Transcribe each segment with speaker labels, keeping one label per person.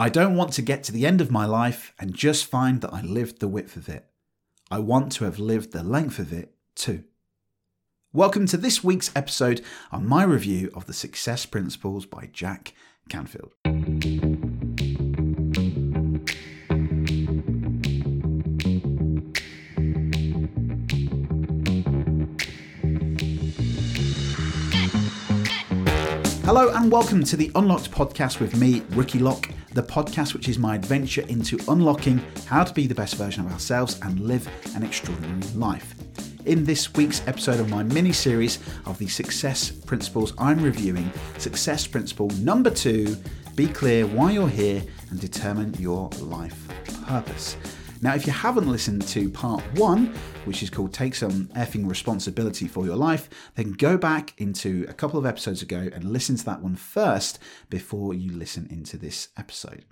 Speaker 1: I don't want to get to the end of my life and just find that I lived the width of it. I want to have lived the length of it too. Welcome to this week's episode on my review of The Success Principles by Jack Canfield. Hello and welcome to the Unlocked podcast with me, Ricky Lock, the podcast which is my adventure into unlocking how to be the best version of ourselves and live an extraordinary life. In this week's episode of my mini series of the success principles, I'm reviewing success principle number two be clear why you're here and determine your life purpose. Now, if you haven't listened to part one, which is called Take Some Effing Responsibility for Your Life, then go back into a couple of episodes ago and listen to that one first before you listen into this episode.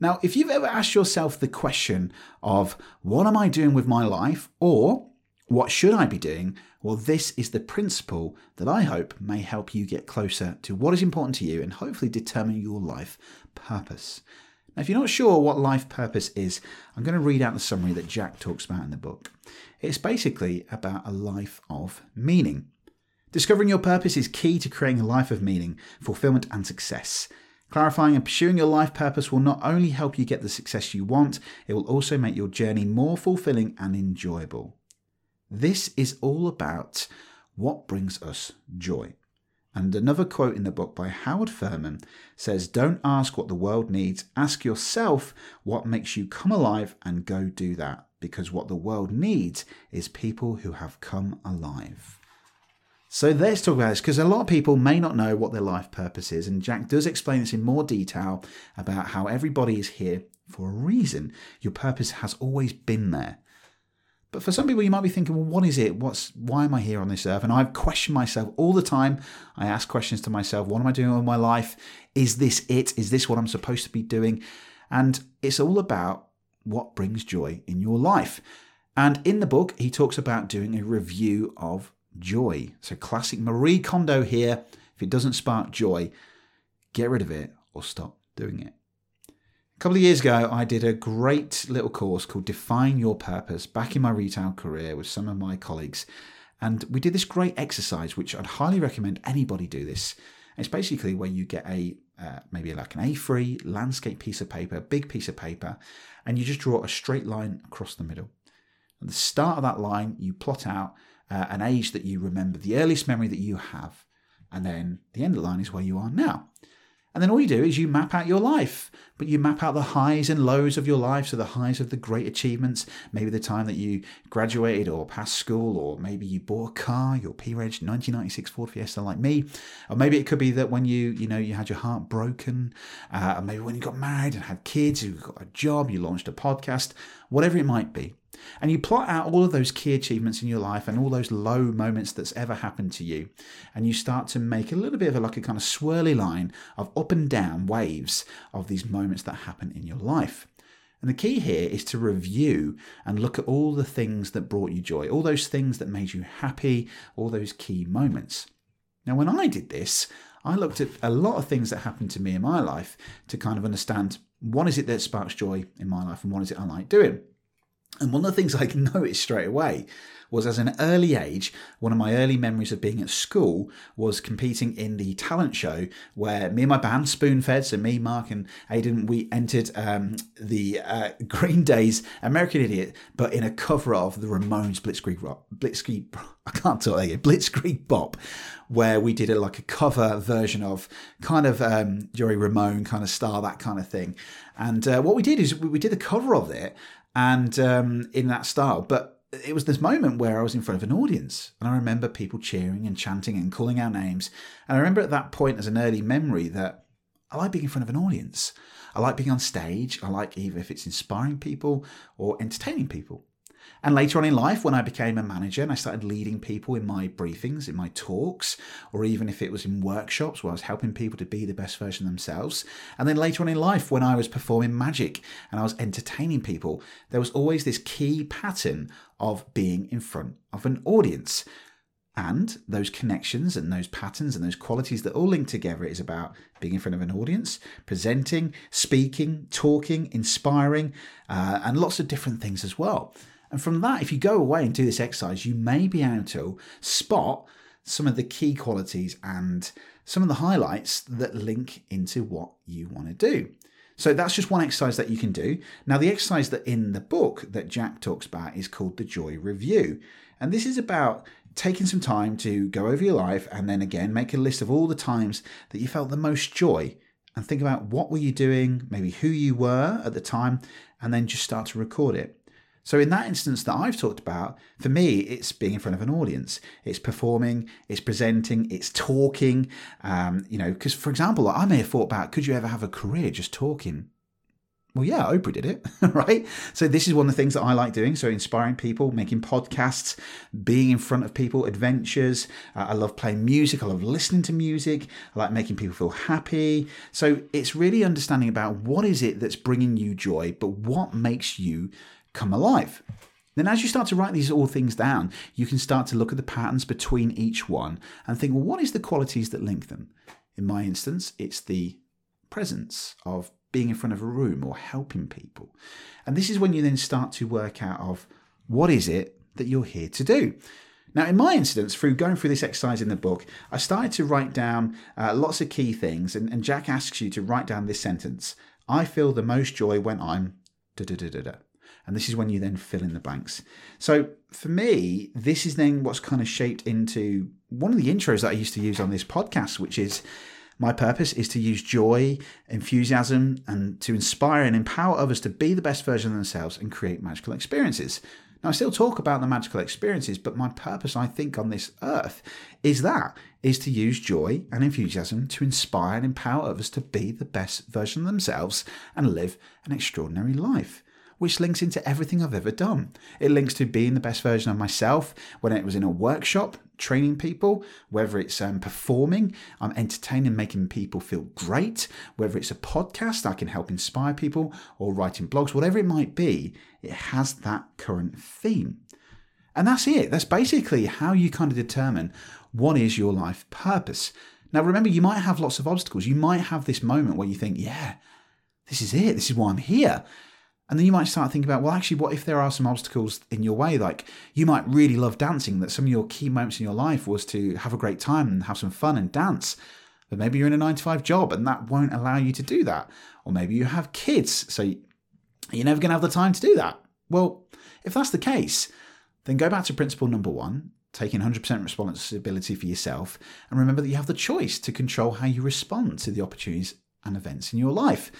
Speaker 1: Now, if you've ever asked yourself the question of what am I doing with my life or what should I be doing? Well, this is the principle that I hope may help you get closer to what is important to you and hopefully determine your life purpose. Now, if you're not sure what life purpose is, I'm going to read out the summary that Jack talks about in the book. It's basically about a life of meaning. Discovering your purpose is key to creating a life of meaning, fulfillment, and success. Clarifying and pursuing your life purpose will not only help you get the success you want, it will also make your journey more fulfilling and enjoyable. This is all about what brings us joy. And another quote in the book by Howard Thurman says, Don't ask what the world needs, ask yourself what makes you come alive and go do that. Because what the world needs is people who have come alive. So let's talk about this because a lot of people may not know what their life purpose is. And Jack does explain this in more detail about how everybody is here for a reason. Your purpose has always been there. But for some people, you might be thinking, well, what is it? What's why am I here on this earth? And I've questioned myself all the time. I ask questions to myself: What am I doing with my life? Is this it? Is this what I'm supposed to be doing? And it's all about what brings joy in your life. And in the book, he talks about doing a review of joy. So classic Marie Kondo here. If it doesn't spark joy, get rid of it or stop doing it. A couple of years ago, I did a great little course called Define Your Purpose back in my retail career with some of my colleagues. And we did this great exercise, which I'd highly recommend anybody do this. It's basically where you get a uh, maybe like an A3 landscape piece of paper, big piece of paper, and you just draw a straight line across the middle. At the start of that line, you plot out uh, an age that you remember, the earliest memory that you have, and then the end of the line is where you are now. And then all you do is you map out your life, but you map out the highs and lows of your life. So the highs of the great achievements, maybe the time that you graduated or passed school, or maybe you bought a car, your P-Reg 1996 Ford Fiesta like me. Or maybe it could be that when you, you know, you had your heart broken, uh, or maybe when you got married and had kids, you got a job, you launched a podcast, whatever it might be. And you plot out all of those key achievements in your life and all those low moments that's ever happened to you. And you start to make a little bit of a, like a kind of swirly line of up and down waves of these moments that happen in your life. And the key here is to review and look at all the things that brought you joy, all those things that made you happy, all those key moments. Now, when I did this, I looked at a lot of things that happened to me in my life to kind of understand what is it that sparks joy in my life and what is it I like doing. And one of the things I noticed straight away was as an early age, one of my early memories of being at school was competing in the talent show where me and my band, Spoonfed, so me, Mark, and Aidan, we entered um, the uh, Green Day's American Idiot, but in a cover of the Ramones Blitzkrieg Rock, Blitzkrieg, I can't talk again, Blitzkrieg Bop, where we did a, like a cover version of kind of um, Joey Ramone kind of style, that kind of thing. And uh, what we did is we, we did the cover of it and um, in that style. But it was this moment where I was in front of an audience, and I remember people cheering and chanting and calling out names. And I remember at that point, as an early memory, that I like being in front of an audience. I like being on stage. I like either if it's inspiring people or entertaining people. And later on in life, when I became a manager and I started leading people in my briefings, in my talks, or even if it was in workshops where I was helping people to be the best version of themselves. And then later on in life, when I was performing magic and I was entertaining people, there was always this key pattern of being in front of an audience. And those connections and those patterns and those qualities that all link together is about being in front of an audience, presenting, speaking, talking, inspiring, uh, and lots of different things as well. And from that, if you go away and do this exercise, you may be able to spot some of the key qualities and some of the highlights that link into what you want to do. So that's just one exercise that you can do. Now, the exercise that in the book that Jack talks about is called the Joy Review. And this is about taking some time to go over your life and then again make a list of all the times that you felt the most joy and think about what were you doing, maybe who you were at the time, and then just start to record it. So, in that instance that I've talked about, for me, it's being in front of an audience. It's performing, it's presenting, it's talking. Um, you know, because for example, I may have thought about could you ever have a career just talking? Well, yeah, Oprah did it, right? So, this is one of the things that I like doing. So, inspiring people, making podcasts, being in front of people, adventures. Uh, I love playing music. I love listening to music. I like making people feel happy. So, it's really understanding about what is it that's bringing you joy, but what makes you come alive. Then, as you start to write these all things down, you can start to look at the patterns between each one and think, well, what is the qualities that link them? In my instance, it's the presence of being in front of a room or helping people. And this is when you then start to work out of what is it that you're here to do. Now, in my instance, through going through this exercise in the book, I started to write down uh, lots of key things. And, and Jack asks you to write down this sentence I feel the most joy when I'm da da da da da. And this is when you then fill in the blanks. So for me, this is then what's kind of shaped into one of the intros that I used to use on this podcast, which is my purpose is to use joy, enthusiasm, and to inspire and empower others to be the best version of themselves and create magical experiences. Now, I still talk about the magical experiences, but my purpose, I think, on this earth is that is to use joy and enthusiasm to inspire and empower others to be the best version of themselves and live an extraordinary life which links into everything I've ever done. It links to being the best version of myself when it was in a workshop, training people, whether it's um, performing, I'm entertaining, making people feel great, whether it's a podcast, I can help inspire people, or writing blogs, whatever it might be, it has that current theme. And that's it. That's basically how you kind of determine what is your life purpose. Now, remember, you might have lots of obstacles. You might have this moment where you think, yeah, this is it. This is why I'm here. And then you might start thinking about, well, actually, what if there are some obstacles in your way? Like you might really love dancing, that some of your key moments in your life was to have a great time and have some fun and dance. But maybe you're in a nine to five job and that won't allow you to do that. Or maybe you have kids, so you're never going to have the time to do that. Well, if that's the case, then go back to principle number one, taking 100% responsibility for yourself, and remember that you have the choice to control how you respond to the opportunities and events in your life.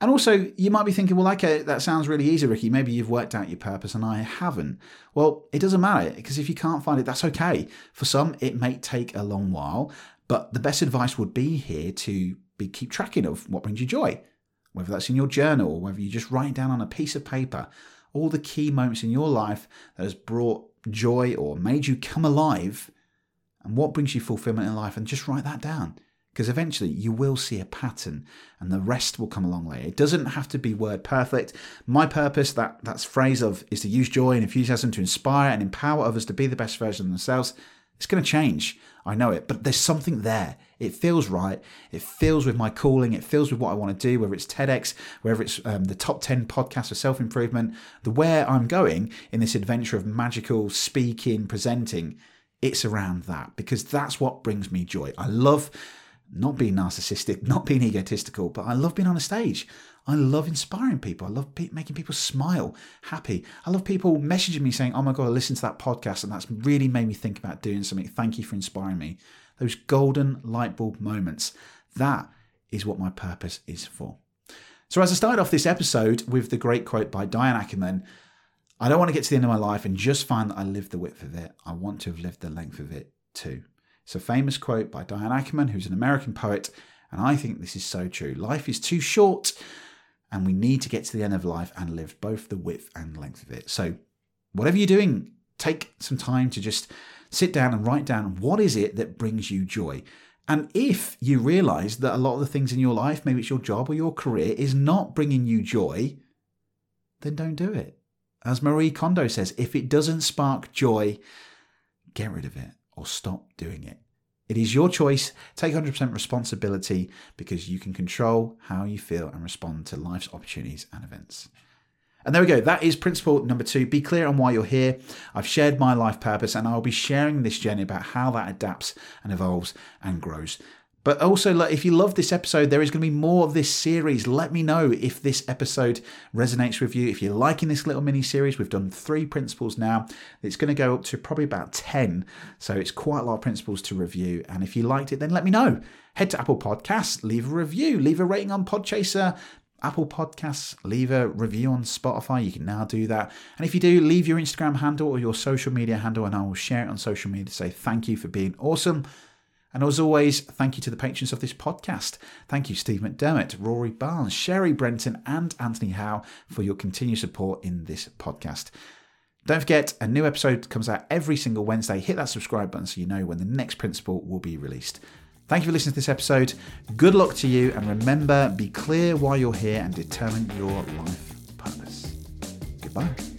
Speaker 1: And also, you might be thinking, well, okay, that sounds really easy, Ricky. Maybe you've worked out your purpose and I haven't. Well, it doesn't matter because if you can't find it, that's okay. For some, it may take a long while, but the best advice would be here to be keep tracking of what brings you joy, whether that's in your journal or whether you just write down on a piece of paper all the key moments in your life that has brought joy or made you come alive and what brings you fulfillment in life and just write that down because eventually you will see a pattern and the rest will come along later. It doesn't have to be word perfect. My purpose, that that's phrase of is to use joy and enthusiasm to inspire and empower others to be the best version of themselves. It's going to change. I know it, but there's something there. It feels right. It feels with my calling. It feels with what I want to do, whether it's TEDx, whether it's um, the top 10 podcasts for self improvement, the where I'm going in this adventure of magical speaking, presenting. It's around that because that's what brings me joy. I love not being narcissistic, not being egotistical, but I love being on a stage. I love inspiring people. I love making people smile, happy. I love people messaging me saying, Oh my God, I listened to that podcast and that's really made me think about doing something. Thank you for inspiring me. Those golden light bulb moments. That is what my purpose is for. So, as I start off this episode with the great quote by Diane Ackerman, I don't want to get to the end of my life and just find that I lived the width of it. I want to have lived the length of it too. It's a famous quote by Diane Ackerman, who's an American poet, and I think this is so true. Life is too short, and we need to get to the end of life and live both the width and length of it. So, whatever you're doing, take some time to just sit down and write down what is it that brings you joy. And if you realize that a lot of the things in your life, maybe it's your job or your career, is not bringing you joy, then don't do it. As Marie Kondo says, if it doesn't spark joy, get rid of it or stop doing it. It is your choice. Take 100% responsibility because you can control how you feel and respond to life's opportunities and events. And there we go. That is principle number two. Be clear on why you're here. I've shared my life purpose and I'll be sharing this journey about how that adapts and evolves and grows. But also, if you love this episode, there is going to be more of this series. Let me know if this episode resonates with you. If you're liking this little mini series, we've done three principles now. It's going to go up to probably about 10. So it's quite a lot of principles to review. And if you liked it, then let me know. Head to Apple Podcasts, leave a review, leave a rating on Podchaser. Apple Podcasts, leave a review on Spotify. You can now do that. And if you do, leave your Instagram handle or your social media handle, and I will share it on social media to say thank you for being awesome. And as always, thank you to the patrons of this podcast. Thank you, Steve McDermott, Rory Barnes, Cheri Brenton, and Anthony Howe for your continued support in this podcast. Don't forget, a new episode comes out every single Wednesday. Hit that subscribe button so you know when the next principle will be released. Thank you for listening to this episode. Good luck to you, and remember be clear why you're here and determine your life purpose. Goodbye.